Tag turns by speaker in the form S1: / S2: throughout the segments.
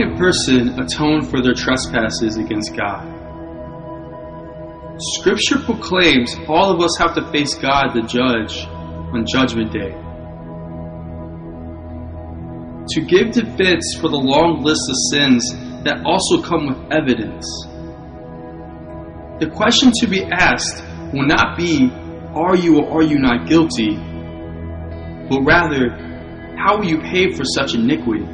S1: a person atone for their trespasses against God? Scripture proclaims all of us have to face God the judge on Judgment Day. To give defense for the long list of sins that also come with evidence. The question to be asked will not be, Are you or are you not guilty? but rather, How will you pay for such iniquity?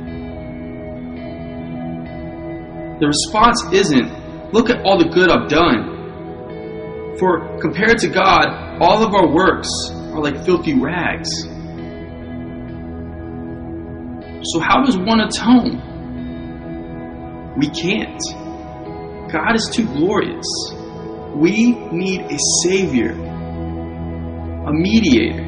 S1: The response isn't, Look at all the good I've done. For compared to God, all of our works are like filthy rags. So, how does one atone? We can't. God is too glorious. We need a Savior, a mediator,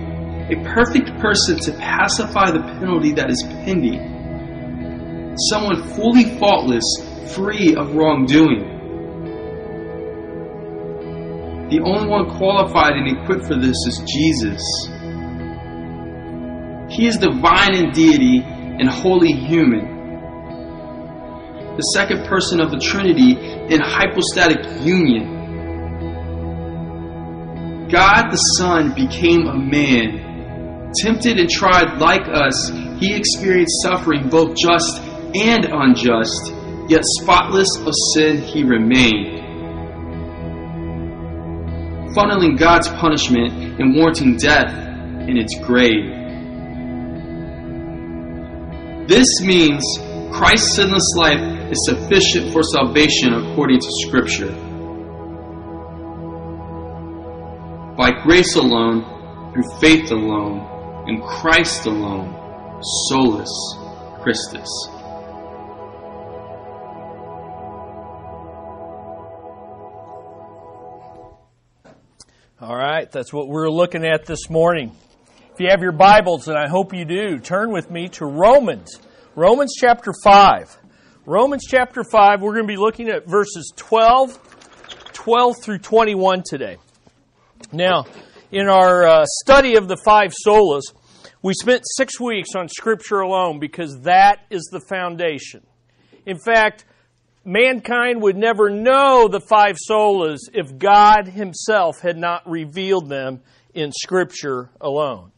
S1: a perfect person to pacify the penalty that is pending, someone fully faultless, free of wrongdoing. The only one qualified and equipped for this is Jesus. He is divine in deity and wholly human. The second person of the Trinity in hypostatic union. God the Son became a man. Tempted and tried like us, he experienced suffering both just and unjust, yet spotless of sin he remained funneling God's punishment and warranting death in its grave. This means Christ's sinless life is sufficient for salvation according to Scripture. By grace alone, through faith alone, in Christ alone, solus Christus.
S2: All right, that's what we're looking at this morning. If you have your Bibles, and I hope you do, turn with me to Romans. Romans chapter 5. Romans chapter 5, we're going to be looking at verses 12, 12 through 21 today. Now, in our uh, study of the five solas, we spent six weeks on Scripture alone because that is the foundation. In fact, mankind would never know the five solas if God Himself had not revealed them in Scripture alone.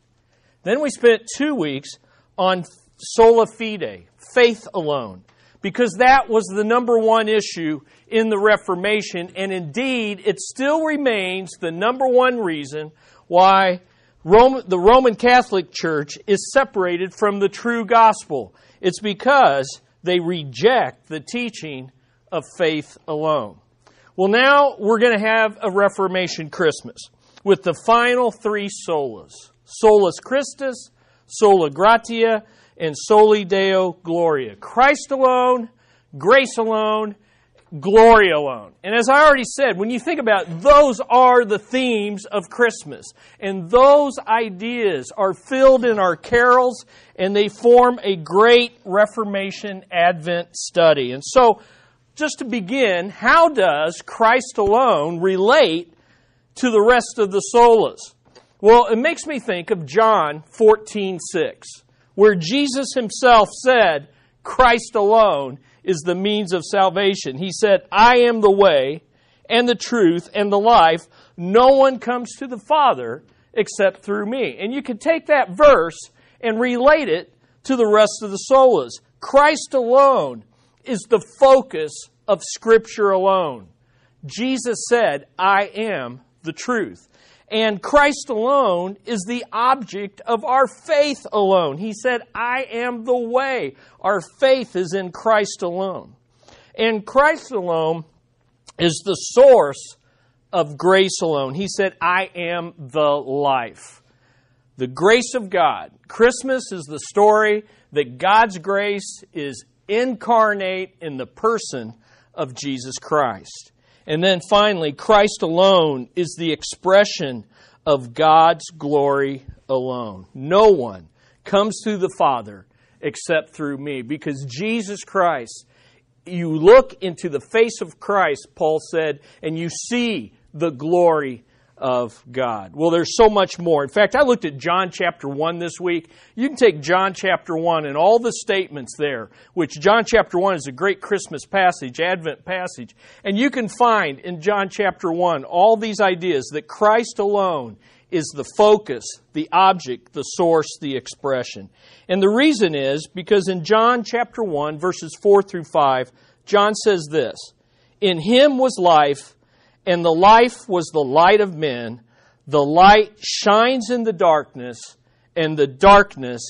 S2: Then we spent two weeks on sola fide, faith alone, because that was the number one issue in the Reformation, and indeed it still remains the number one reason why Rome, the Roman Catholic Church is separated from the true gospel. It's because they reject the teaching of faith alone. Well, now we're going to have a Reformation Christmas with the final three solas Solus Christus, Sola Gratia, and Soli Deo Gloria. Christ alone, grace alone, glory alone. And as I already said, when you think about it, those are the themes of Christmas. And those ideas are filled in our carols and they form a great Reformation Advent study. And so, just to begin, how does Christ alone relate to the rest of the solas? Well, it makes me think of John 14, 6, where Jesus himself said, Christ alone is the means of salvation. He said, I am the way and the truth and the life. No one comes to the Father except through me. And you can take that verse and relate it to the rest of the solas. Christ alone is the focus of Scripture alone. Jesus said, I am the truth. And Christ alone is the object of our faith alone. He said, I am the way. Our faith is in Christ alone. And Christ alone is the source of grace alone. He said, I am the life. The grace of God. Christmas is the story that God's grace is incarnate in the person of Jesus Christ. And then finally, Christ alone is the expression of God's glory alone. No one comes through the Father except through me because Jesus Christ, you look into the face of Christ, Paul said, and you see the glory of God. Well, there's so much more. In fact, I looked at John chapter 1 this week. You can take John chapter 1 and all the statements there, which John chapter 1 is a great Christmas passage, Advent passage, and you can find in John chapter 1 all these ideas that Christ alone is the focus, the object, the source, the expression. And the reason is because in John chapter 1, verses 4 through 5, John says this In him was life and the life was the light of men. The light shines in the darkness, and the darkness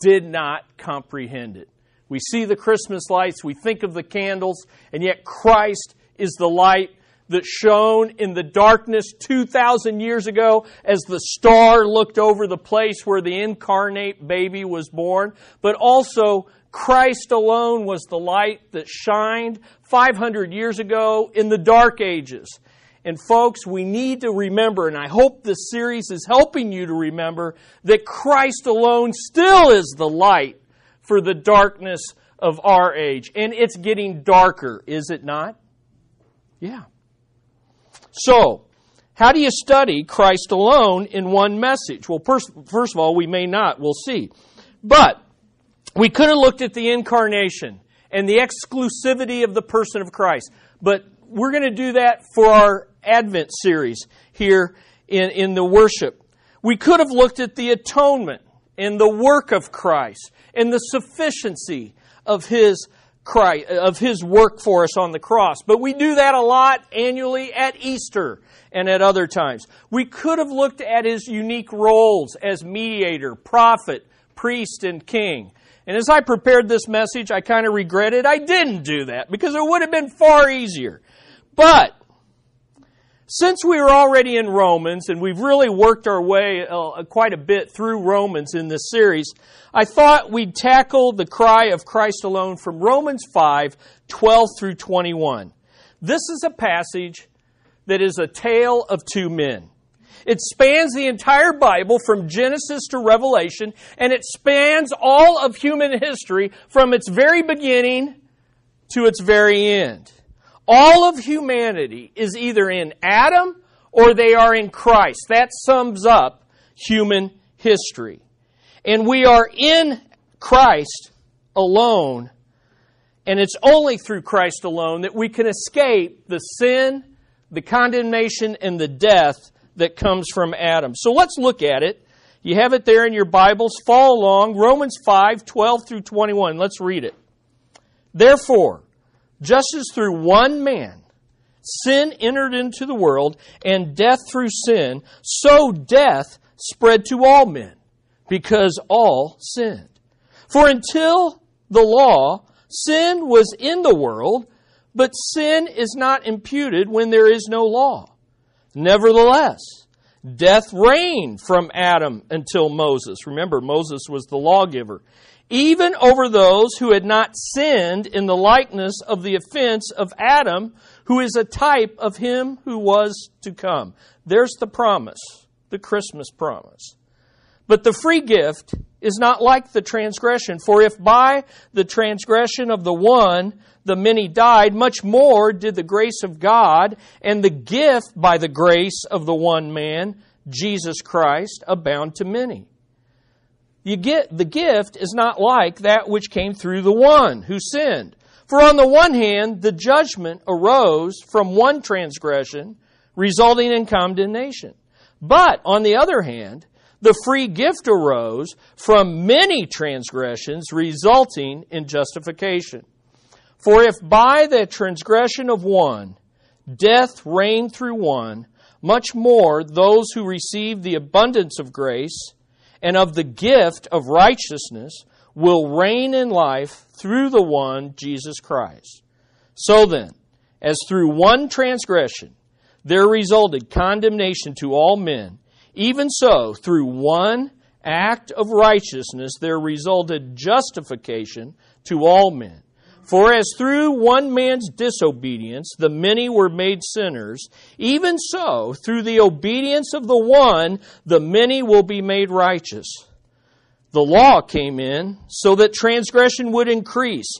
S2: did not comprehend it. We see the Christmas lights, we think of the candles, and yet Christ is the light that shone in the darkness 2,000 years ago as the star looked over the place where the incarnate baby was born. But also, Christ alone was the light that shined 500 years ago in the dark ages. And folks, we need to remember, and I hope this series is helping you to remember, that Christ alone still is the light for the darkness of our age. And it's getting darker, is it not? Yeah. So, how do you study Christ alone in one message? Well, first, first of all, we may not. We'll see. But we could have looked at the incarnation and the exclusivity of the person of Christ. But we're going to do that for our Advent series here in, in the worship. We could have looked at the atonement and the work of Christ and the sufficiency of his Christ, of his work for us on the cross. But we do that a lot annually at Easter and at other times. We could have looked at his unique roles as mediator, prophet, priest, and king. And as I prepared this message, I kind of regretted I didn't do that because it would have been far easier. But since we are already in Romans and we've really worked our way uh, quite a bit through Romans in this series, I thought we'd tackle the cry of Christ alone from Romans 5 12 through 21. This is a passage that is a tale of two men. It spans the entire Bible from Genesis to Revelation, and it spans all of human history from its very beginning to its very end. All of humanity is either in Adam or they are in Christ. That sums up human history. And we are in Christ alone, and it's only through Christ alone that we can escape the sin, the condemnation, and the death that comes from Adam. So let's look at it. You have it there in your Bibles. Follow along. Romans 5 12 through 21. Let's read it. Therefore, just as through one man sin entered into the world, and death through sin, so death spread to all men, because all sinned. For until the law, sin was in the world, but sin is not imputed when there is no law. Nevertheless, death reigned from Adam until Moses. Remember, Moses was the lawgiver even over those who had not sinned in the likeness of the offense of Adam, who is a type of him who was to come. There's the promise, the Christmas promise. But the free gift is not like the transgression, for if by the transgression of the one the many died, much more did the grace of God and the gift by the grace of the one man, Jesus Christ, abound to many. You get the gift is not like that which came through the one who sinned. For on the one hand, the judgment arose from one transgression, resulting in condemnation. But on the other hand, the free gift arose from many transgressions, resulting in justification. For if by the transgression of one, death reigned through one, much more those who receive the abundance of grace and of the gift of righteousness will reign in life through the one, Jesus Christ. So then, as through one transgression there resulted condemnation to all men, even so, through one act of righteousness there resulted justification to all men. For as through one man's disobedience the many were made sinners, even so, through the obedience of the one, the many will be made righteous. The law came in so that transgression would increase.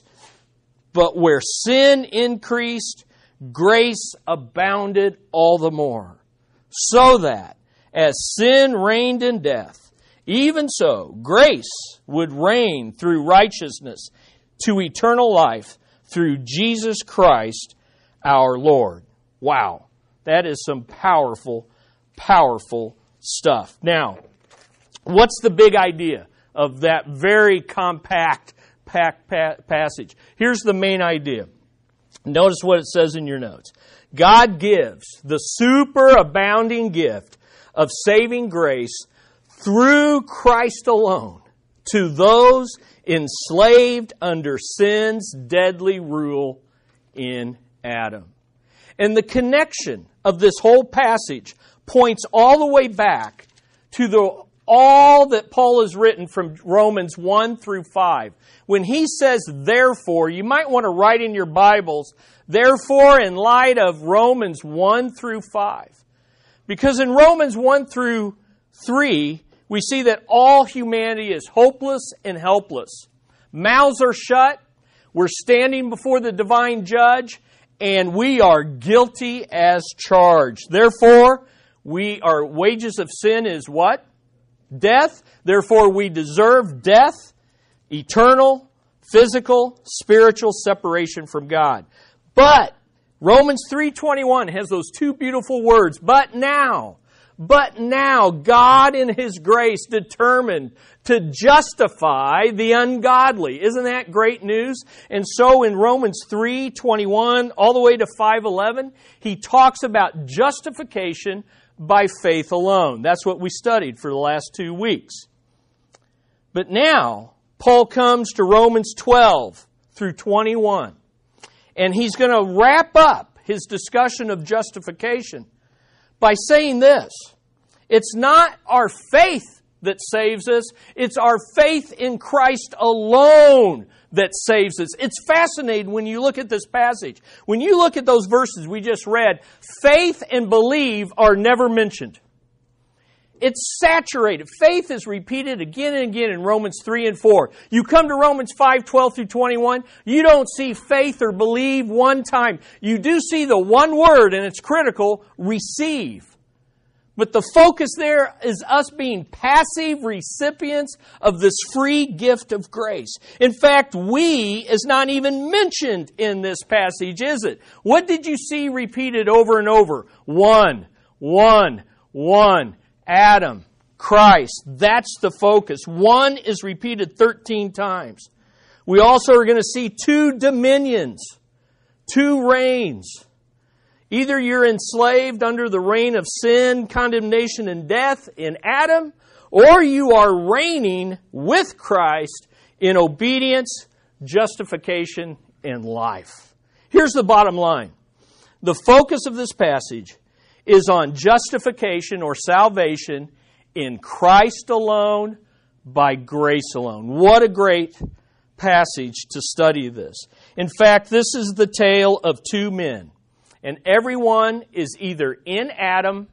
S2: But where sin increased, grace abounded all the more. so that as sin reigned in death, even so grace would reign through righteousness to eternal life through Jesus Christ our Lord. Wow. That is some powerful, powerful stuff. Now, what's the big idea of that very compact packed passage? Here's the main idea. Notice what it says in your notes. God gives the superabounding gift of saving grace through Christ alone to those enslaved under sin's deadly rule in Adam. And the connection of this whole passage points all the way back to the all that Paul has written from Romans 1 through 5. When he says therefore, you might want to write in your Bibles, therefore in light of Romans 1 through 5. Because in Romans 1 through 3, we see that all humanity is hopeless and helpless. Mouths are shut. We're standing before the divine judge and we are guilty as charged. Therefore, we our wages of sin is what? Death. Therefore, we deserve death, eternal, physical, spiritual separation from God. But Romans 3:21 has those two beautiful words, but now but now God in His grace determined to justify the ungodly. Isn't that great news? And so in Romans 3, 21, all the way to 511, he talks about justification by faith alone. That's what we studied for the last two weeks. But now, Paul comes to Romans 12 through 21. And he's going to wrap up his discussion of justification by saying this It's not our faith that saves us, it's our faith in Christ alone that saves us. It's fascinating when you look at this passage. When you look at those verses we just read, faith and believe are never mentioned. It's saturated. Faith is repeated again and again in Romans 3 and 4. You come to Romans 5, 12 through 21, you don't see faith or believe one time. You do see the one word, and it's critical, receive. But the focus there is us being passive recipients of this free gift of grace. In fact, we is not even mentioned in this passage, is it? What did you see repeated over and over? One, one, one. Adam, Christ. That's the focus. One is repeated 13 times. We also are going to see two dominions, two reigns. Either you're enslaved under the reign of sin, condemnation, and death in Adam, or you are reigning with Christ in obedience, justification, and life. Here's the bottom line. The focus of this passage is on justification or salvation in Christ alone, by grace alone. What a great passage to study this. In fact, this is the tale of two men, and everyone is either in Adam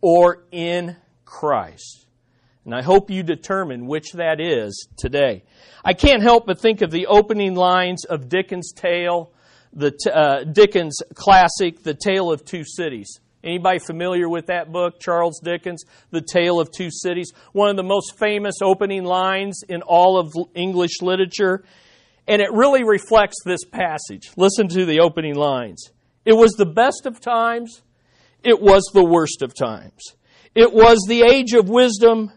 S2: or in Christ. And I hope you determine which that is today. I can't help but think of the opening lines of Dickens' tale, the uh, Dickens classic, The Tale of Two Cities. Anybody familiar with that book, Charles Dickens, The Tale of Two Cities? One of the most famous opening lines in all of English literature. And it really reflects this passage. Listen to the opening lines. It was the best of times. It was the worst of times. It was the age of wisdom.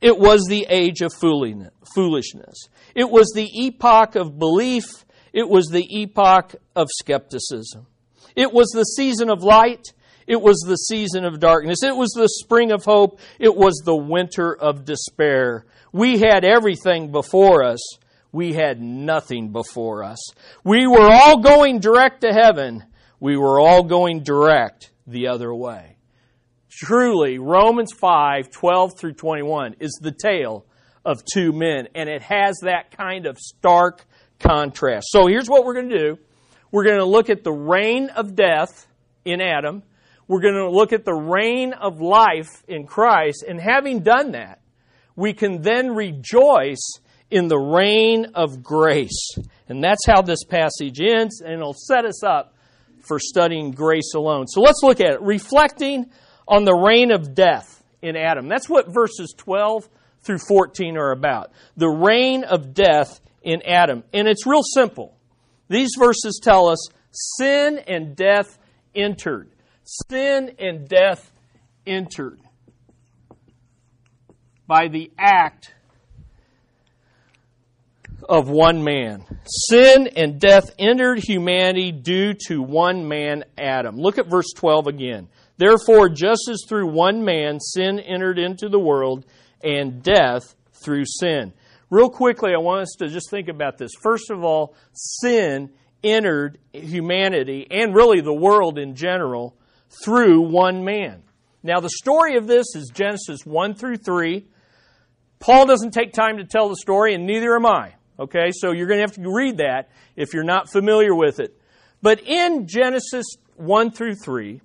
S2: It was the age of foolishness. It was the epoch of belief. It was the epoch of skepticism. It was the season of light. It was the season of darkness. It was the spring of hope. It was the winter of despair. We had everything before us. We had nothing before us. We were all going direct to heaven. We were all going direct the other way. Truly, Romans 5 12 through 21 is the tale of two men, and it has that kind of stark contrast. So here's what we're going to do we're going to look at the reign of death in Adam we're going to look at the reign of life in Christ. And having done that, we can then rejoice in the reign of grace. And that's how this passage ends, and it'll set us up for studying grace alone. So let's look at it. Reflecting on the reign of death in Adam. That's what verses 12 through 14 are about. The reign of death in Adam. And it's real simple. These verses tell us sin and death entered. Sin and death entered by the act of one man. Sin and death entered humanity due to one man, Adam. Look at verse 12 again. Therefore, just as through one man sin entered into the world, and death through sin. Real quickly, I want us to just think about this. First of all, sin entered humanity and really the world in general through one man. Now, the story of this is Genesis 1 through 3. Paul doesn't take time to tell the story, and neither am I. Okay, so you're going to have to read that if you're not familiar with it. But in Genesis 1 through 3,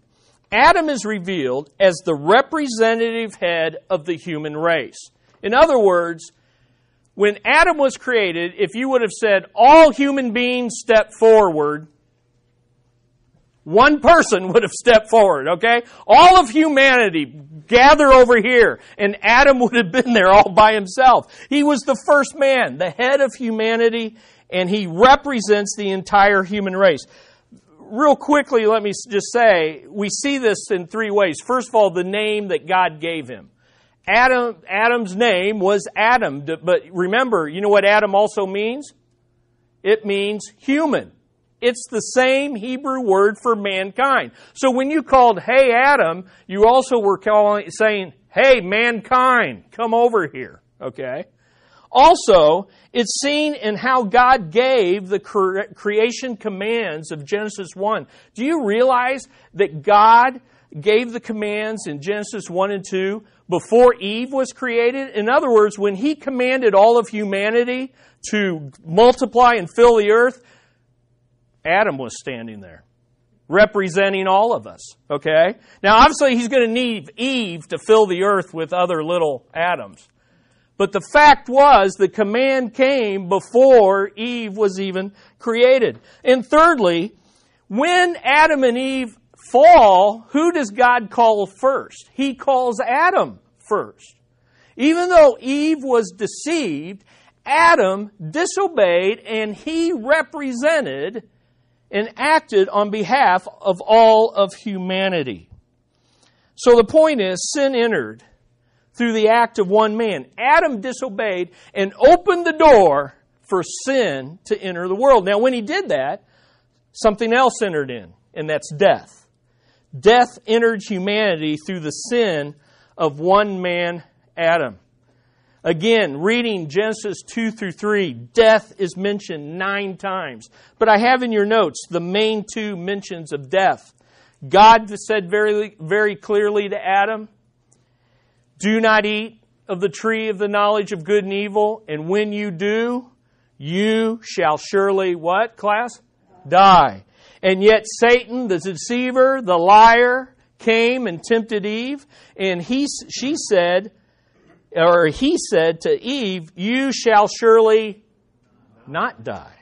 S2: Adam is revealed as the representative head of the human race. In other words, when Adam was created, if you would have said, all human beings step forward, one person would have stepped forward, okay? All of humanity gather over here, and Adam would have been there all by himself. He was the first man, the head of humanity, and he represents the entire human race real quickly, let me just say, we see this in three ways. First of all, the name that God gave him. Adam, Adam's name was Adam, but remember, you know what Adam also means? It means human. It's the same Hebrew word for mankind. So when you called, hey Adam, you also were calling, saying, hey mankind, come over here. Okay? Also, it's seen in how God gave the creation commands of Genesis 1. Do you realize that God gave the commands in Genesis 1 and 2 before Eve was created? In other words, when He commanded all of humanity to multiply and fill the earth, Adam was standing there representing all of us. Okay? Now, obviously, he's going to need Eve to fill the earth with other little Adams. But the fact was, the command came before Eve was even created. And thirdly, when Adam and Eve fall, who does God call first? He calls Adam first. Even though Eve was deceived, Adam disobeyed and he represented and acted on behalf of all of humanity. So the point is, sin entered through the act of one man. Adam disobeyed and opened the door for sin to enter the world. Now, when he did that, something else entered in, and that's death. Death entered humanity through the sin of one man, Adam. Again, reading Genesis 2 through 3, death is mentioned nine times. But I have in your notes the main two mentions of death. God said very, very clearly to Adam, do not eat of the tree of the knowledge of good and evil, and when you do, you shall surely what, class? Die. And yet Satan, the deceiver, the liar, came and tempted Eve, and he, she said, or he said to Eve, You shall surely not die.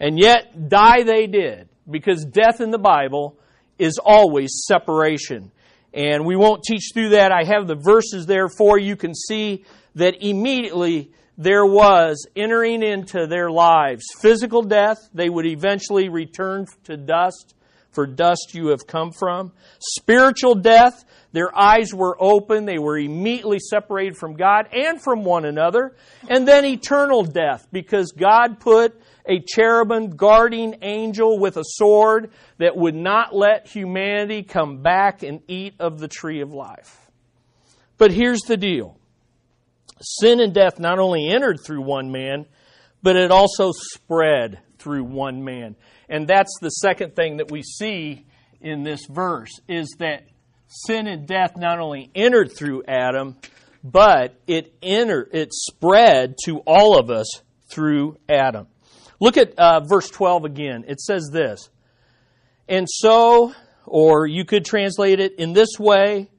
S2: And yet, die they did, because death in the Bible is always separation. And we won't teach through that. I have the verses there for you. Can see that immediately there was entering into their lives physical death. They would eventually return to dust, for dust you have come from. Spiritual death. Their eyes were open. They were immediately separated from God and from one another. And then eternal death, because God put a cherubim guarding angel with a sword that would not let humanity come back and eat of the tree of life. But here's the deal sin and death not only entered through one man, but it also spread through one man. And that's the second thing that we see in this verse is that sin and death not only entered through Adam, but it entered, it spread to all of us through Adam. Look at uh, verse 12 again. It says this And so, or you could translate it in this way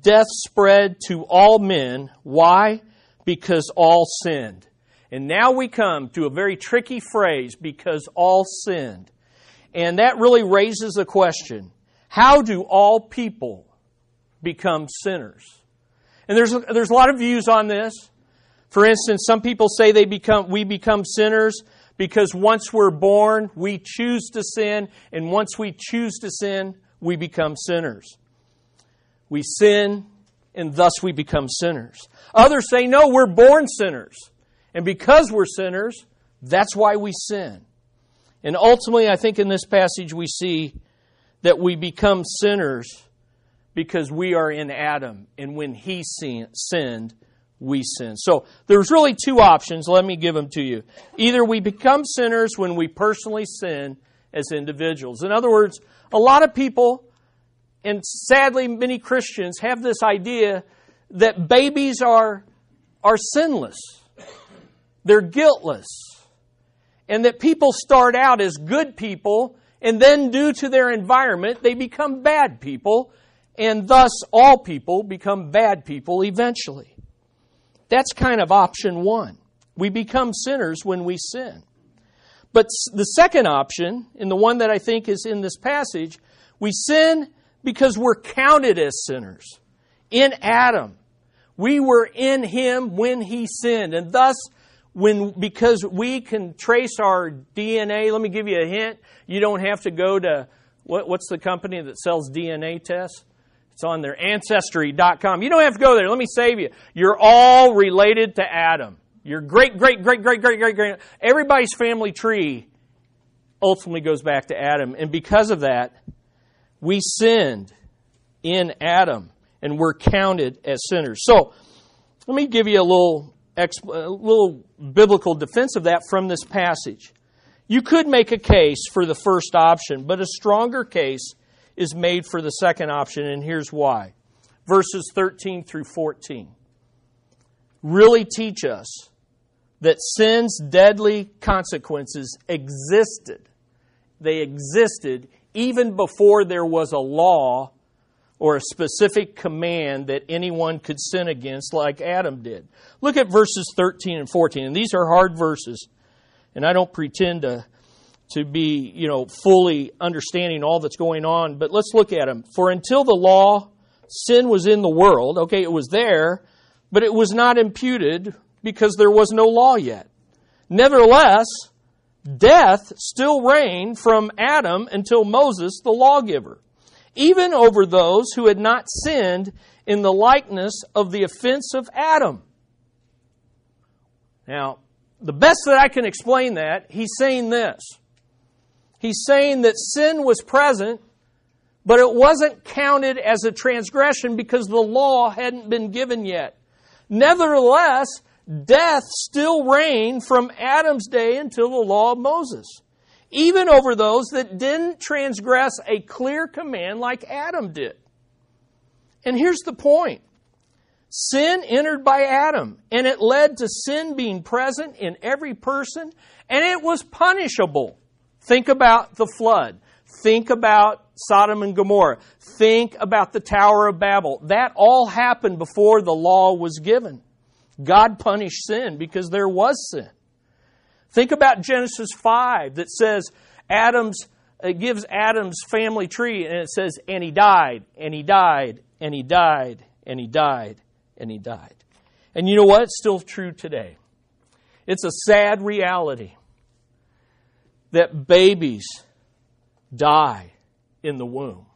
S2: death spread to all men. Why? Because all sinned. And now we come to a very tricky phrase because all sinned. And that really raises a question How do all people become sinners. And there's, there's a lot of views on this. For instance, some people say they become, we become sinners because once we're born, we choose to sin, and once we choose to sin, we become sinners. We sin, and thus we become sinners. Others say, no, we're born sinners. And because we're sinners, that's why we sin. And ultimately, I think in this passage we see that we become sinners because we are in Adam. And when he sinned, we sin. So there's really two options. Let me give them to you. Either we become sinners when we personally sin as individuals. In other words, a lot of people, and sadly many Christians, have this idea that babies are, are sinless. They're guiltless. And that people start out as good people, and then due to their environment, they become bad people, and thus all people become bad people eventually. That's kind of option one. We become sinners when we sin. But the second option, and the one that I think is in this passage, we sin because we're counted as sinners. In Adam, we were in him when he sinned, and thus when because we can trace our DNA. Let me give you a hint. You don't have to go to what, what's the company that sells DNA tests? It's on their ancestry.com. You don't have to go there. Let me save you. You're all related to Adam. Your great, great, great, great, great, great, great. Everybody's family tree ultimately goes back to Adam. And because of that, we sinned in Adam and we're counted as sinners. So, let me give you a little, a little biblical defense of that from this passage. You could make a case for the first option, but a stronger case is made for the second option, and here's why. Verses 13 through 14 really teach us that sin's deadly consequences existed. They existed even before there was a law or a specific command that anyone could sin against like Adam did. Look at verses 13 and 14, and these are hard verses, and I don't pretend to to be, you know, fully understanding all that's going on, but let's look at them. For until the law, sin was in the world. Okay, it was there, but it was not imputed because there was no law yet. Nevertheless, death still reigned from Adam until Moses, the lawgiver, even over those who had not sinned in the likeness of the offense of Adam. Now, the best that I can explain that, he's saying this he's saying that sin was present, but it wasn't counted as a transgression because the law hadn't been given yet. Nevertheless, death still reigned from Adam's day until the law of Moses, even over those that didn't transgress a clear command like Adam did. And here's the point. Sin entered by Adam, and it led to sin being present in every person, and it was punishable. Think about the flood. Think about Sodom and Gomorrah. Think about the Tower of Babel. That all happened before the law was given. God punished sin because there was sin. Think about Genesis 5 that says Adam's it gives Adam's family tree and it says and he died and he died and he died and he died and he died. And you know what? It's still true today. It's a sad reality that babies die in the womb,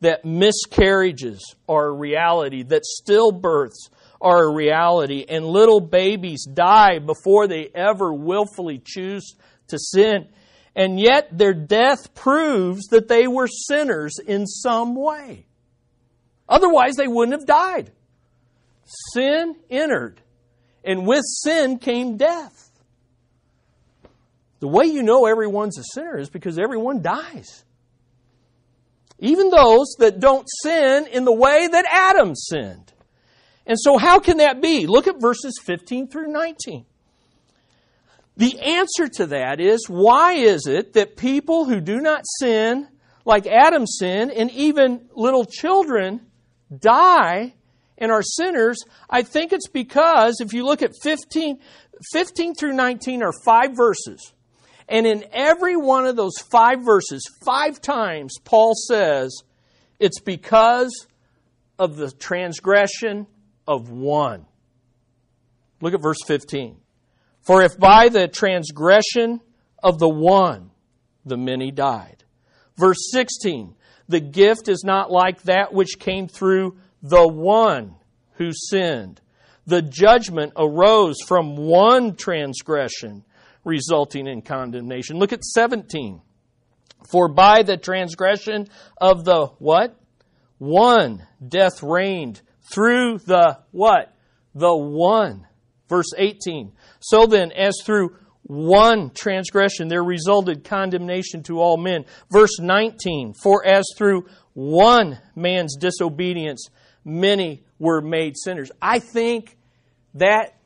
S2: that miscarriages are a reality, that stillbirths are a reality, and little babies die before they ever willfully choose to sin. And yet their death proves that they were sinners in some way. Otherwise, they wouldn't have died. Sin entered, and with sin came death. The way you know everyone's a sinner is because everyone dies. Even those that don't sin in the way that Adam sinned. And so, how can that be? Look at verses 15 through 19. The answer to that is why is it that people who do not sin, like Adam sinned, and even little children die and are sinners? I think it's because if you look at 15, 15 through 19 are five verses. And in every one of those five verses, five times, Paul says, it's because of the transgression of one. Look at verse 15. For if by the transgression of the one the many died. Verse 16. The gift is not like that which came through the one who sinned. The judgment arose from one transgression, resulting in condemnation. Look at 17. For by the transgression of the what? One death reigned through the what? The one. Verse 18. So then, as through one transgression there resulted condemnation to all men. Verse 19. For as through one man's disobedience many were made sinners. I think that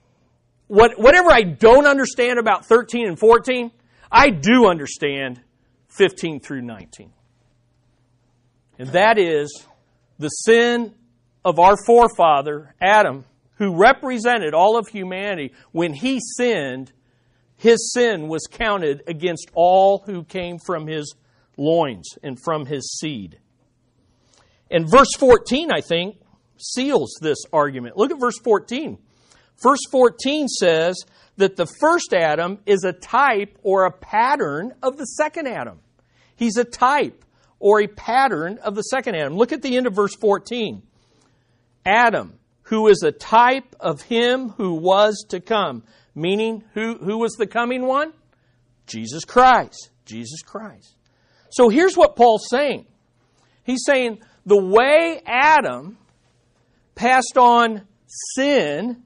S2: what, whatever I don't understand about 13 and 14, I do understand 15 through 19. And that is the sin of our forefather, Adam, who represented all of humanity. When he sinned, his sin was counted against all who came from his loins and from his seed. And verse 14, I think, seals this argument. Look at verse 14. Verse 14 says that the first Adam is a type or a pattern of the second Adam. He's a type or a pattern of the second Adam. Look at the end of verse 14. Adam, who is a type of him who was to come. Meaning, who, who was the coming one? Jesus Christ. Jesus Christ. So here's what Paul's saying. He's saying the way Adam passed on sin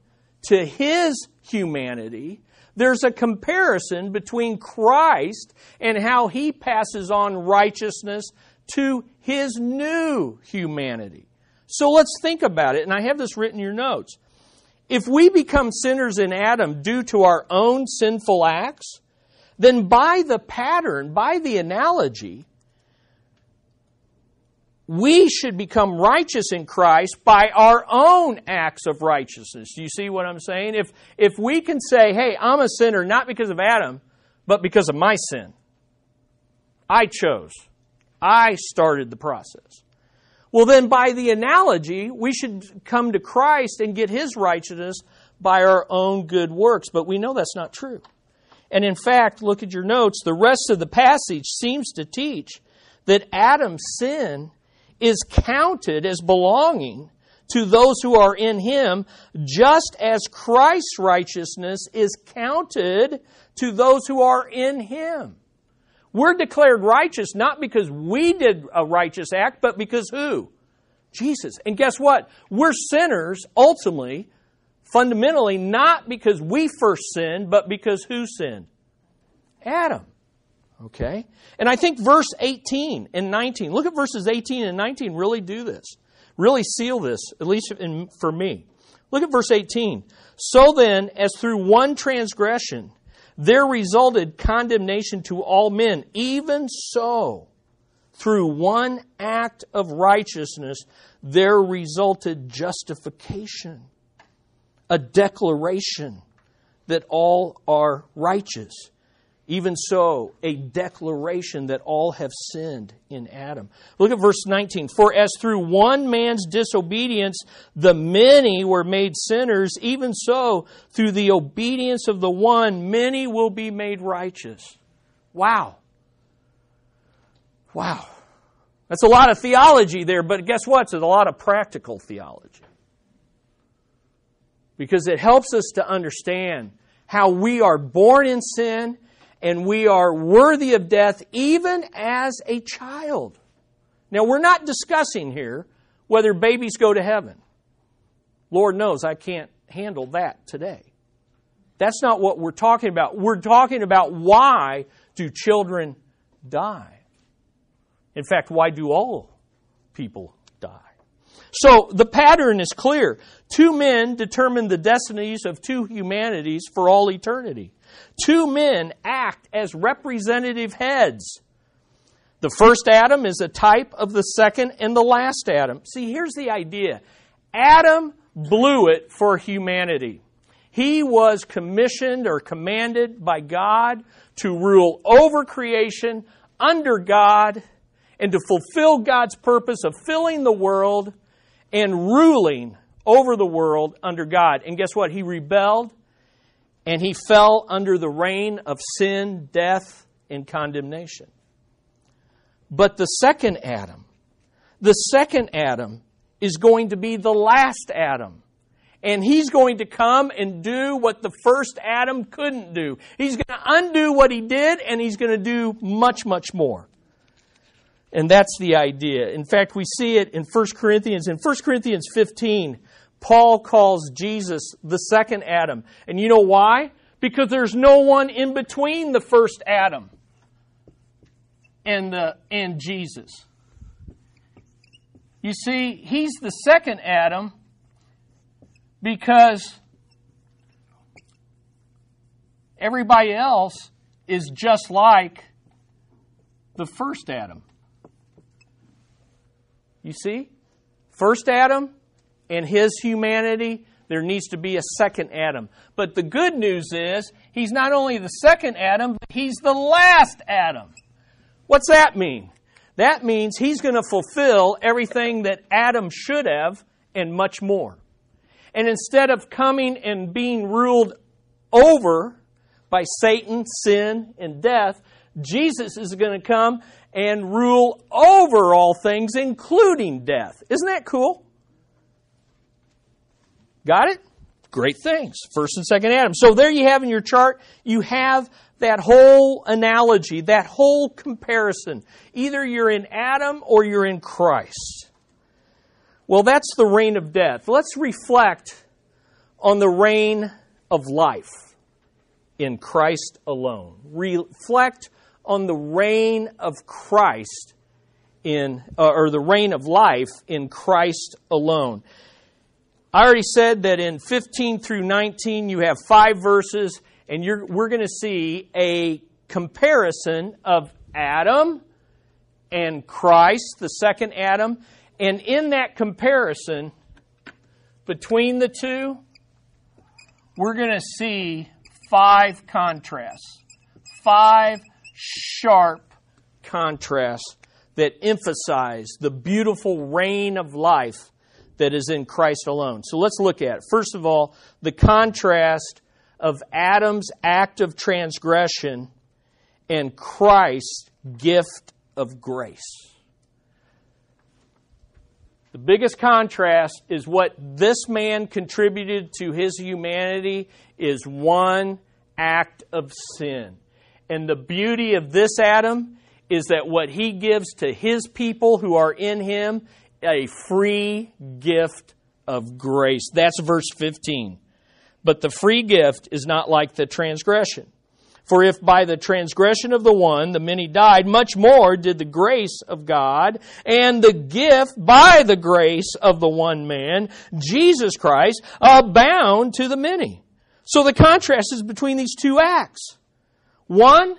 S2: to his humanity, there's a comparison between Christ and how he passes on righteousness to his new humanity. So let's think about it, and I have this written in your notes. If we become sinners in Adam due to our own sinful acts, then by the pattern, by the analogy, we should become righteous in Christ by our own acts of righteousness. Do you see what I'm saying? If, if we can say, hey, I'm a sinner not because of Adam, but because of my sin, I chose, I started the process. Well, then, by the analogy, we should come to Christ and get his righteousness by our own good works. But we know that's not true. And in fact, look at your notes. The rest of the passage seems to teach that Adam's sin is counted as belonging to those who are in him, just as Christ's righteousness is counted to those who are in him. We're declared righteous not because we did a righteous act, but because who? Jesus. And guess what? We're sinners ultimately, fundamentally, not because we first sinned, but because who sinned? Adam. Okay? And I think verse 18 and 19, look at verses 18 and 19, really do this. Really seal this, at least in, for me. Look at verse 18. So then, as through one transgression there resulted condemnation to all men, even so, through one act of righteousness there resulted justification, a declaration that all are righteous. Even so, a declaration that all have sinned in Adam. Look at verse 19. For as through one man's disobedience the many were made sinners, even so, through the obedience of the one, many will be made righteous. Wow. Wow. That's a lot of theology there, but guess what? It's a lot of practical theology. Because it helps us to understand how we are born in sin and we are worthy of death even as a child. Now, we're not discussing here whether babies go to heaven. Lord knows I can't handle that today. That's not what we're talking about. We're talking about why do children die? In fact, why do all people die? So the pattern is clear. Two men determine the destinies of two humanities for all eternity. Two men act as representative heads. The first Adam is a type of the second and the last Adam. See, here's the idea Adam blew it for humanity. He was commissioned or commanded by God to rule over creation under God and to fulfill God's purpose of filling the world and ruling over the world under God. And guess what? He rebelled and he fell under the reign of sin, death, and condemnation. But the second Adam, the second Adam is going to be the last Adam. And he's going to come and do what the first Adam couldn't do. He's going to undo what he did, and he's going to do much, much more. And that's the idea. In fact, we see it in 1 Corinthians. In 1 Corinthians 15, Paul calls Jesus the second Adam. And you know why? Because there's no one in between the first Adam and, the, and Jesus. You see, he's the second Adam because everybody else is just like the first Adam. You see? First Adam and his humanity, there needs to be a second Adam. But the good news is, he's not only the second Adam, but he's the last Adam. What's that mean? That means he's going to fulfill everything that Adam should have and much more. And instead of coming and being ruled over by Satan, sin, and death, Jesus is going to come and rule over all things, including death. Isn't that cool? Got it? Great things. First and second Adam. So there you have in your chart, you have that whole analogy, that whole comparison. Either you're in Adam or you're in Christ. Well, that's the reign of death. Let's reflect on the reign of life in Christ alone. Reflect on the reign of Christ in, uh, or the reign of life in Christ alone. I already said that in 15 through 19 you have five verses, and we're going to see a comparison of Adam and Christ, the second Adam. And in that comparison between the two, we're going to see five contrasts. Five sharp contrasts that emphasize the beautiful reign of life that is in Christ alone. So let's look at it. First of all, the contrast of Adam's act of transgression and Christ's gift of grace. The biggest contrast is what this man contributed to his humanity is one act of sin. And the beauty of this Adam is that what he gives to his people who are in him, a free gift of grace. That's verse 15. But the free gift is not like the transgression. For if by the transgression of the one the many died, much more did the grace of God and the gift by the grace of the one man, Jesus Christ, abound to the many. So the contrast is between these two acts. One,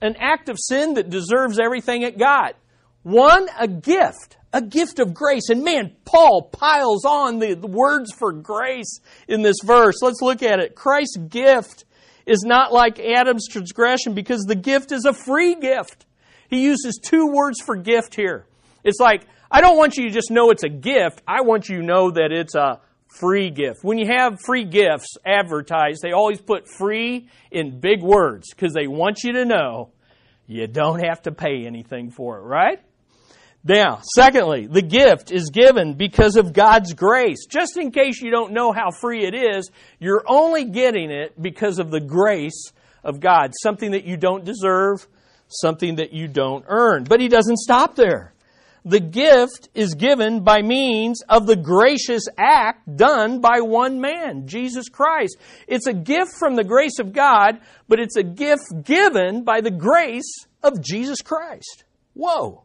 S2: an act of sin that deserves everything it got. One, a gift, a gift of grace. And man, Paul piles on the, the words for grace in this verse. Let's look at it. Christ's gift is not like Adam's transgression because the gift is a free gift. He uses two words for gift here. It's like, I don't want you to just know it's a gift. I want you to know that it's a free gift. When you have free gifts advertised, they always put free in big words because they want you to know you don't have to pay anything for it, right? Now, secondly, the gift is given because of God's grace. Just in case you don't know how free it is, you're only getting it because of the grace of God. Something that you don't deserve, something that you don't earn. But He doesn't stop there the gift is given by means of the gracious act done by one man, Jesus Christ. It's a gift from the grace of God, but it's a gift given by the grace of Jesus Christ. Whoa.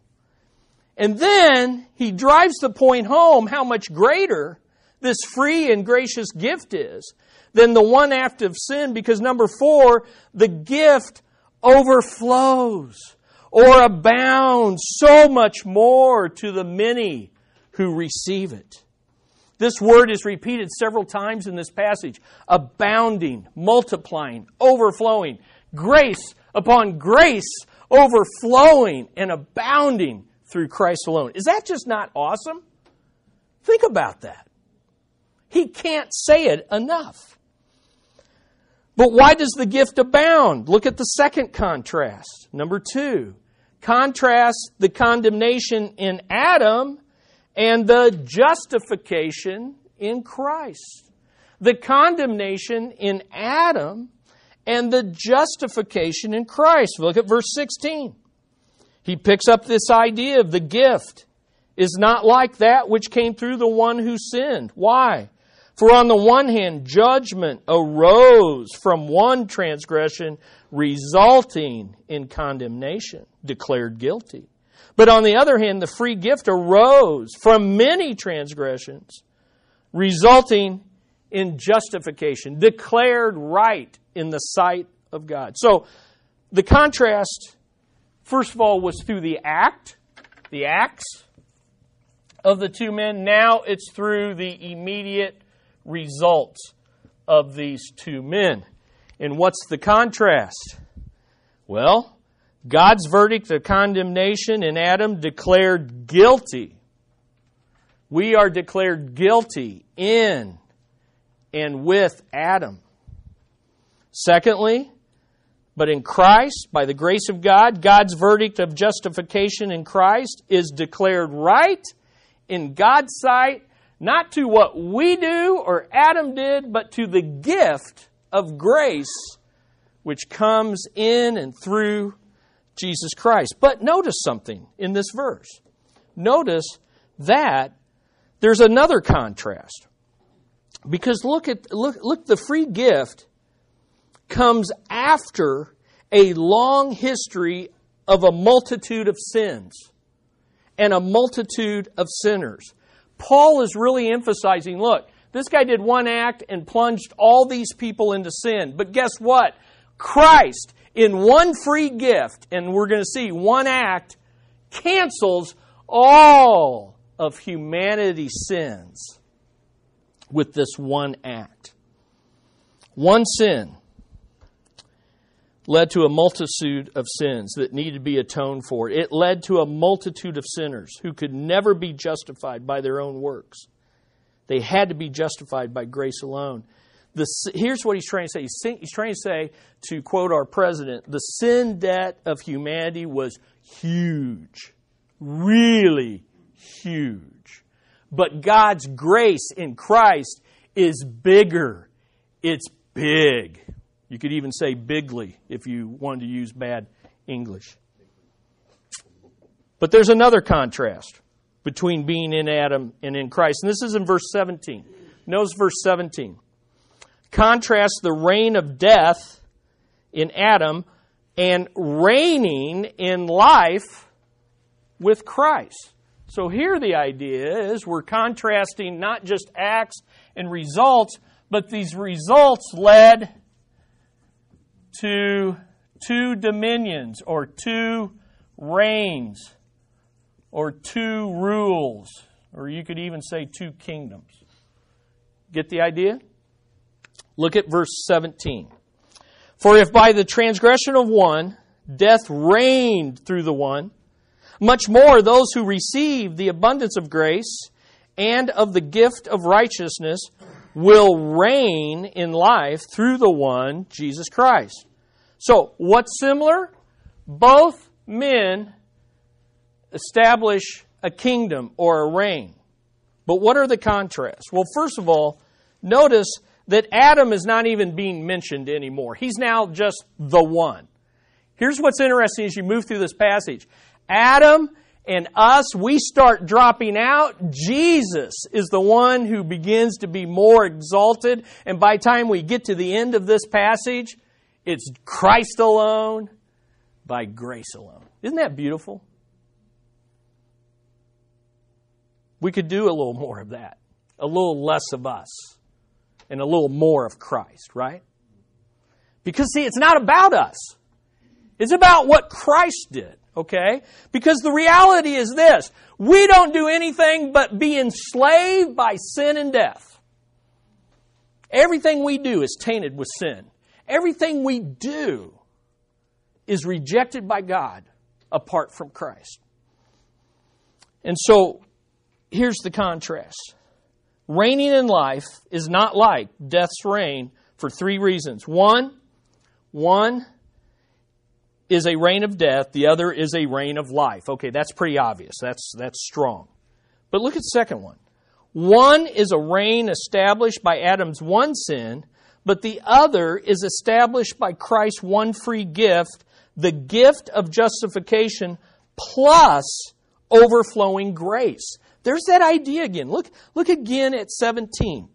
S2: And then he drives the point home how much greater this free and gracious gift is than the one act of sin because number four, the gift overflows or abounds so much more to the many who receive it. This word is repeated several times in this passage abounding, multiplying, overflowing, grace upon grace, overflowing and abounding through Christ alone. Is that just not awesome? Think about that. He can't say it enough. But why does the gift abound? Look at the second contrast. Number two. Contrast the condemnation in Adam and the justification in Christ. The condemnation in Adam and the justification in Christ. Look at verse 16. He picks up this idea of the gift is not like that which came through the one who sinned. Why? For on the one hand, judgment arose from one transgression, resulting in condemnation, declared guilty. But on the other hand, the free gift arose from many transgressions, resulting in justification, declared right in the sight of God. So the contrast, first of all, was through the act, the acts of the two men. Now it's through the immediate results of these two men. And what's the contrast? Well, God's verdict of condemnation in Adam declared guilty. We are declared guilty in and with Adam. Secondly, but in Christ, by the grace of God, God's verdict of justification in Christ is declared right in God's sight not to what we do or Adam did, but to the gift of grace which comes in and through Jesus Christ. But notice something in this verse. Notice that there's another contrast. Because look at look look the free gift comes after a long history of a multitude of sins and a multitude of sinners. Paul is really emphasizing look, this guy did one act and plunged all these people into sin. But guess what? Christ, in one free gift, and we're going to see one act, cancels all of humanity's sins with this one act. One sin led to a multitude of sins that needed to be atoned for. It led to a multitude of sinners who could never be justified by their own works. They had to be justified by grace alone. The, here's what he's trying to say. He's, he's trying to say, to quote our president, the sin debt of humanity was huge, really huge. But God's grace in Christ is bigger. It's big. You could even say bigly if you wanted to use bad English. But there's another contrast between being in Adam and in Christ. And this is in verse 17. Notice verse 17. Contrast the reign of death in Adam and reigning in life with Christ. So here the idea is we're contrasting not just acts and results, but these results led to two dominions or two reigns or two rules, or you could even say two kingdoms. Get the idea? Look at verse 17. For if by the transgression of one death reigned through the one, much more those who receive the abundance of grace and of the gift of righteousness will reign in life through the one, Jesus Christ. So, what's similar? Both men establish a kingdom or a reign. But what are the contrasts? Well, first of all, notice that Adam is not even being mentioned anymore. He's now just the one. Here's what's interesting as you move through this passage Adam and us, we start dropping out. Jesus is the one who begins to be more exalted. And by time we get to the end of this passage, it's Christ alone, by grace alone. Isn't that beautiful? We could do a little more of that, a little less of us, and a little more of Christ, right? Because, see, it's not about us, it's about what Christ did okay? Because the reality is this we don't do anything but be enslaved by sin and death. Everything we do is tainted with sin. Everything we do is rejected by God apart from Christ. And so, here's the contrast reigning in life is not like death's reign for three reasons. One, one is a reign of death, the other is a reign of life. Okay, that's pretty obvious. That's that's strong. But look at the second one. One is a reign established by Adam's one sin, but the other is established by Christ's one free gift, the gift of justification plus overflowing grace. There's that idea again. Look, look again at 17.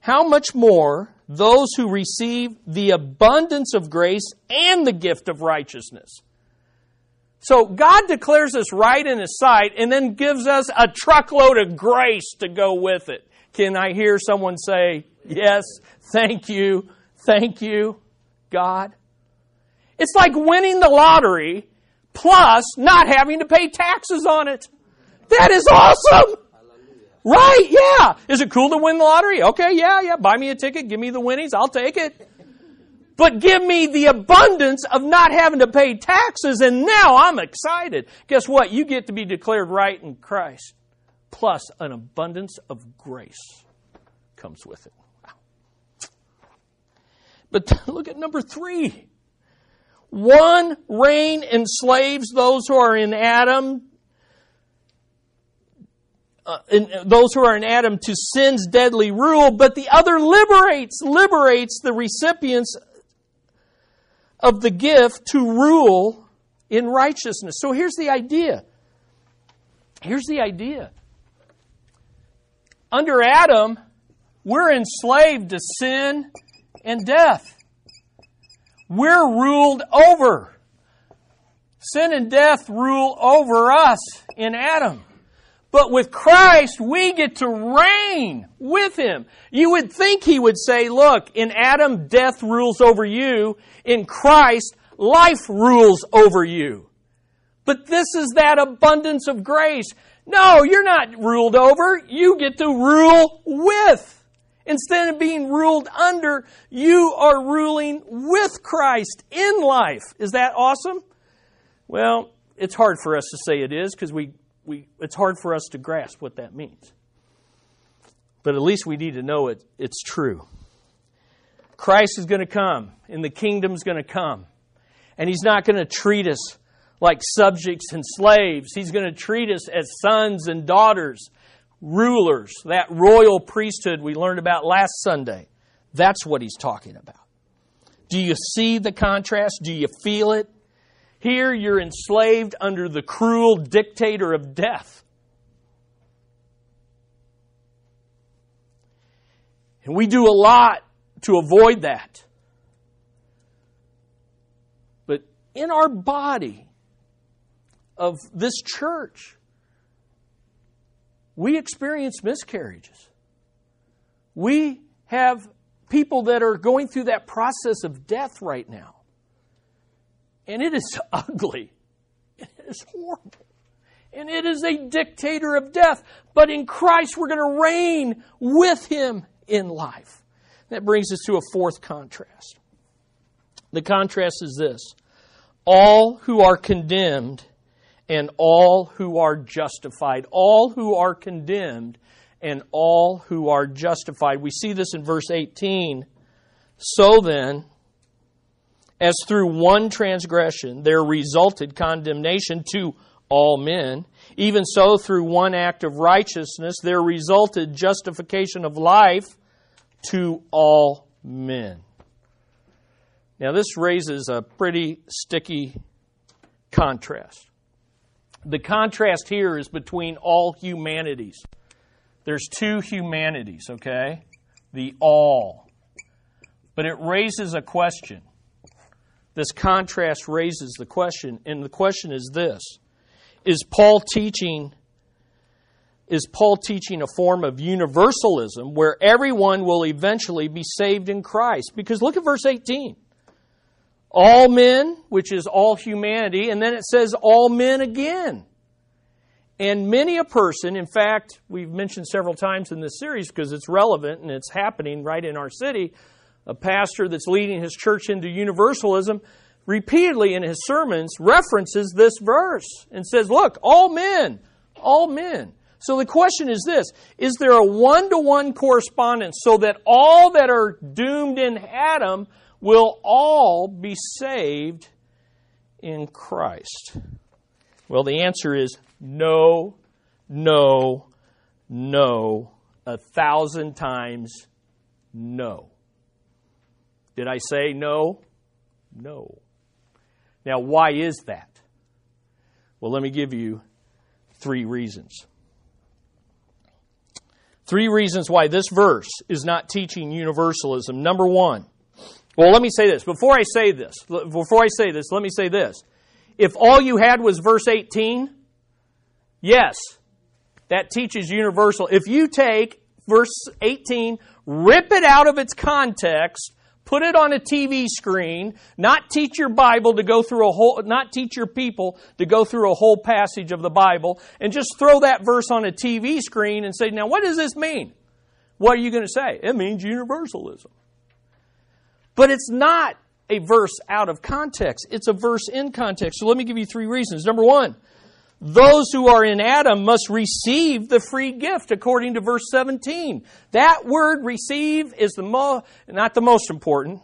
S2: How much more those who receive the abundance of grace and the gift of righteousness? So God declares us right in His sight and then gives us a truckload of grace to go with it. Can I hear someone say, Yes, thank you, thank you, God? It's like winning the lottery plus not having to pay taxes on it. That is awesome! Right, yeah. Is it cool to win the lottery? Okay, yeah, yeah. Buy me a ticket, give me the winnings, I'll take it. But give me the abundance of not having to pay taxes, and now I'm excited. Guess what? You get to be declared right in Christ, plus an abundance of grace comes with it. But look at number three. One reign enslaves those who are in Adam, uh, in, those who are in Adam to sin's deadly rule, but the other liberates, liberates the recipients of the gift to rule in righteousness. So here's the idea. Here's the idea. Under Adam, we're enslaved to sin and death. We're ruled over. Sin and death rule over us in Adam. But with Christ, we get to reign with Him. You would think He would say, look, in Adam, death rules over you. In Christ, life rules over you. But this is that abundance of grace. No, you're not ruled over. You get to rule with. Instead of being ruled under, you are ruling with Christ in life. Is that awesome? Well, it's hard for us to say it is because we, we, it's hard for us to grasp what that means. But at least we need to know it, it's true. Christ is going to come, and the kingdom's going to come. And He's not going to treat us like subjects and slaves. He's going to treat us as sons and daughters rulers, that royal priesthood we learned about last Sunday. That's what he's talking about. Do you see the contrast? Do you feel it? Here you're enslaved under the cruel dictator of death. And we do a lot to avoid that. But in our body of this church, we experience miscarriages. We have people that are going through that process of death right now. And it is ugly. It is horrible. And it is a dictator of death. But in Christ, we're going to reign with him in life. That brings us to a fourth contrast. The contrast is this all who are condemned and all who are justified. All who are condemned and all who are justified. We see this in verse 18. So then, as through one transgression there resulted condemnation to all men, even so through one act of righteousness there resulted justification of life to all men. Now, this raises a pretty sticky contrast the contrast here is between all humanities. There's two humanities, okay? The all. But it raises a question. This contrast raises the question, and the question is this Is Paul teaching is Paul teaching a form of universalism where everyone will eventually be saved in Christ? Because look at verse 18 all men, which is all humanity, and then it says all men again. And many a person, in fact, we've mentioned several times in this series because it's relevant and it's happening right in our city, a pastor that's leading his church into universalism repeatedly in his sermons references this verse and says, Look, all men, all men. So the question is this Is there a one to one correspondence so that all that are doomed in Adam will all be saved in Christ? Well, the answer is no, no, no, a thousand times no. Did I say no? No. Now, why is that? Well, let me give you three reasons. Three reasons why this verse is not teaching universalism. Number one, well, let me say this. Before I say this, before I say this, let me say this. If all you had was verse 18, yes, that teaches universal. If you take verse 18, rip it out of its context, put it on a TV screen, not teach your Bible to go through a whole, not teach your people to go through a whole passage of the Bible, and just throw that verse on a TV screen and say, now what does this mean? What are you going to say? It means universalism. But it's not a verse out of context. It's a verse in context. So let me give you three reasons. Number one, those who are in Adam must receive the free gift according to verse 17. That word receive is the mo- not the most important,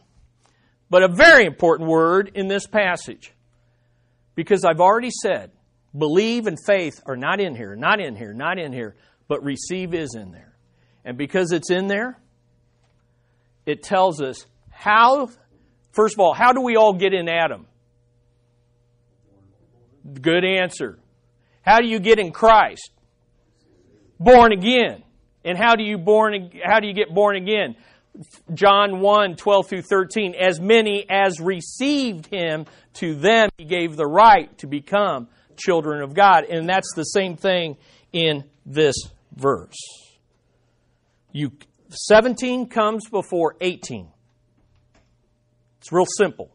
S2: but a very important word in this passage. Because I've already said, believe and faith are not in here, not in here, not in here, but receive is in there. And because it's in there, it tells us how, first of all, how do we all get in Adam? Good answer. How do you get in Christ? Born again. And how do you born how do you get born again? John 1, 12 through 13. As many as received him, to them he gave the right to become children of God. And that's the same thing in this verse. You 17 comes before 18. It's real simple.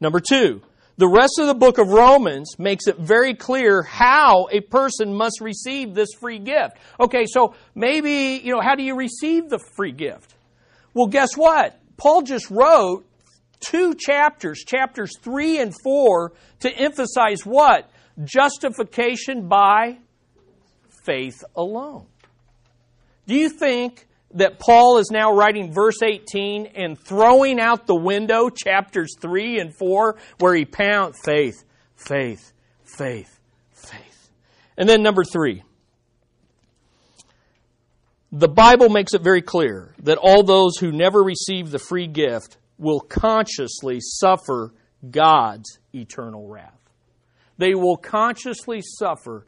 S2: Number two, the rest of the book of Romans makes it very clear how a person must receive this free gift. Okay, so maybe, you know, how do you receive the free gift? Well, guess what? Paul just wrote two chapters, chapters 3 and 4, to emphasize what? Justification by faith alone. Do you think that Paul is now writing verse 18 and throwing out the window chapters 3 and 4 where he pounds faith, faith, faith, faith. And then number 3. The Bible makes it very clear that all those who never receive the free gift will consciously suffer God's eternal wrath. They will consciously suffer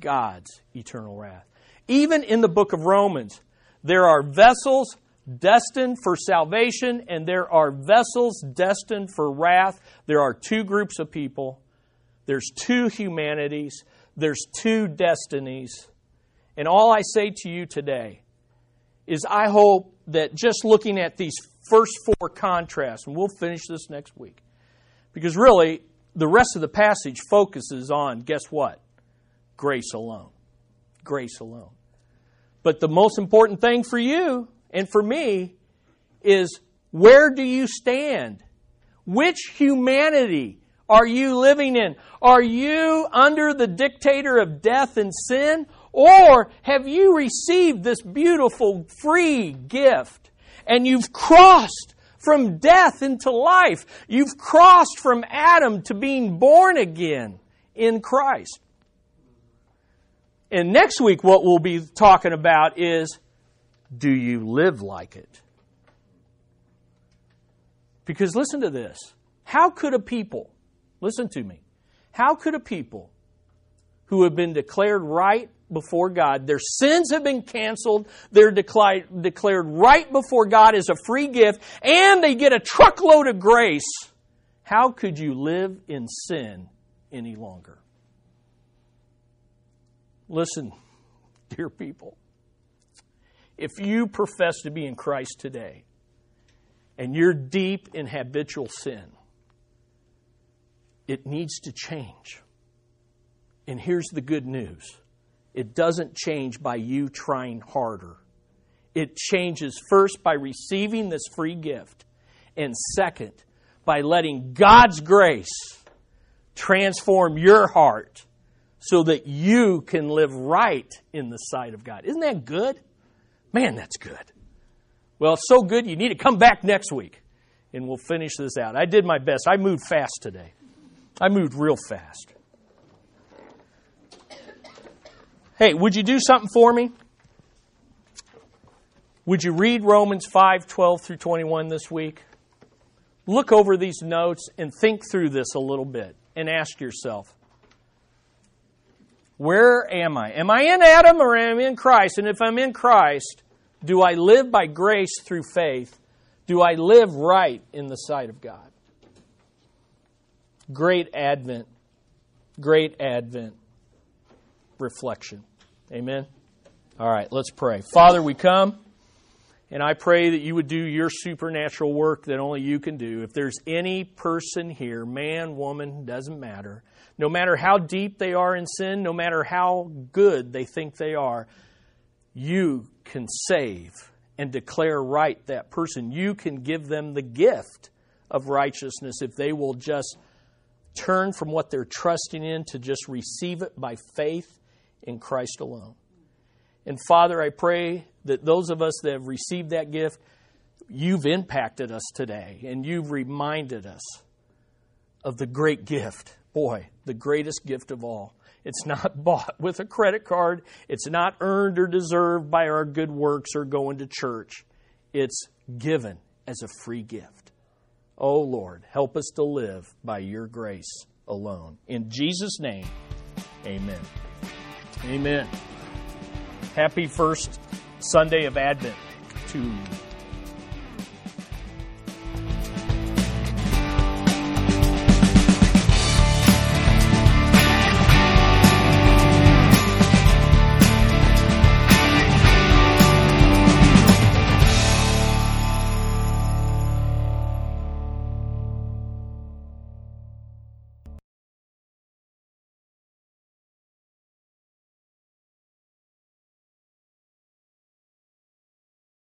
S2: God's eternal wrath. Even in the book of Romans, there are vessels destined for salvation, and there are vessels destined for wrath. There are two groups of people, there's two humanities, there's two destinies. And all I say to you today is I hope that just looking at these first four contrasts, and we'll finish this next week, because really, the rest of the passage focuses on guess what? Grace alone. Grace alone. But the most important thing for you and for me is where do you stand? Which humanity are you living in? Are you under the dictator of death and sin? Or have you received this beautiful free gift and you've crossed from death into life? You've crossed from Adam to being born again in Christ. And next week, what we'll be talking about is do you live like it? Because listen to this. How could a people, listen to me, how could a people who have been declared right before God, their sins have been canceled, they're declared, right before God as a free gift, and they get a truckload of grace, how could you live in sin any longer? Listen, dear people, if you profess to be in Christ today and you're deep in habitual sin, it needs to change. And here's the good news it doesn't change by you trying harder. It changes first by receiving this free gift, and second, by letting God's grace transform your heart so that you can live right in the sight of God. Isn't that good? Man, that's good. Well, it's so good you need to come back next week and we'll finish this out. I did my best. I moved fast today. I moved real fast. Hey, would you do something for me? Would you read Romans 5 12 through 21 this week? Look over these notes and think through this a little bit and ask yourself where am I? Am I in Adam or am I in Christ? And if I'm in Christ, do I live by grace through faith? Do I live right in the sight of God? Great Advent. Great Advent reflection. Amen. All right, let's pray. Father, we come and I pray that you would do your supernatural work that only you can do. If there's any person here, man, woman, doesn't matter, no matter how deep they are in sin, no matter how good they think they are, you can save and declare right that person. You can give them the gift of righteousness if they will just turn from what they're trusting in to just receive it by faith in Christ alone. And Father, I pray that those of us that have received that gift, you've impacted us today and you've reminded us of the great gift. Boy, the greatest gift of all. It's not bought with a credit card. It's not earned or deserved by our good works or going to church. It's given as a free gift. Oh Lord, help us to live by your grace alone. In Jesus' name, amen. Amen. Happy first Sunday of Advent to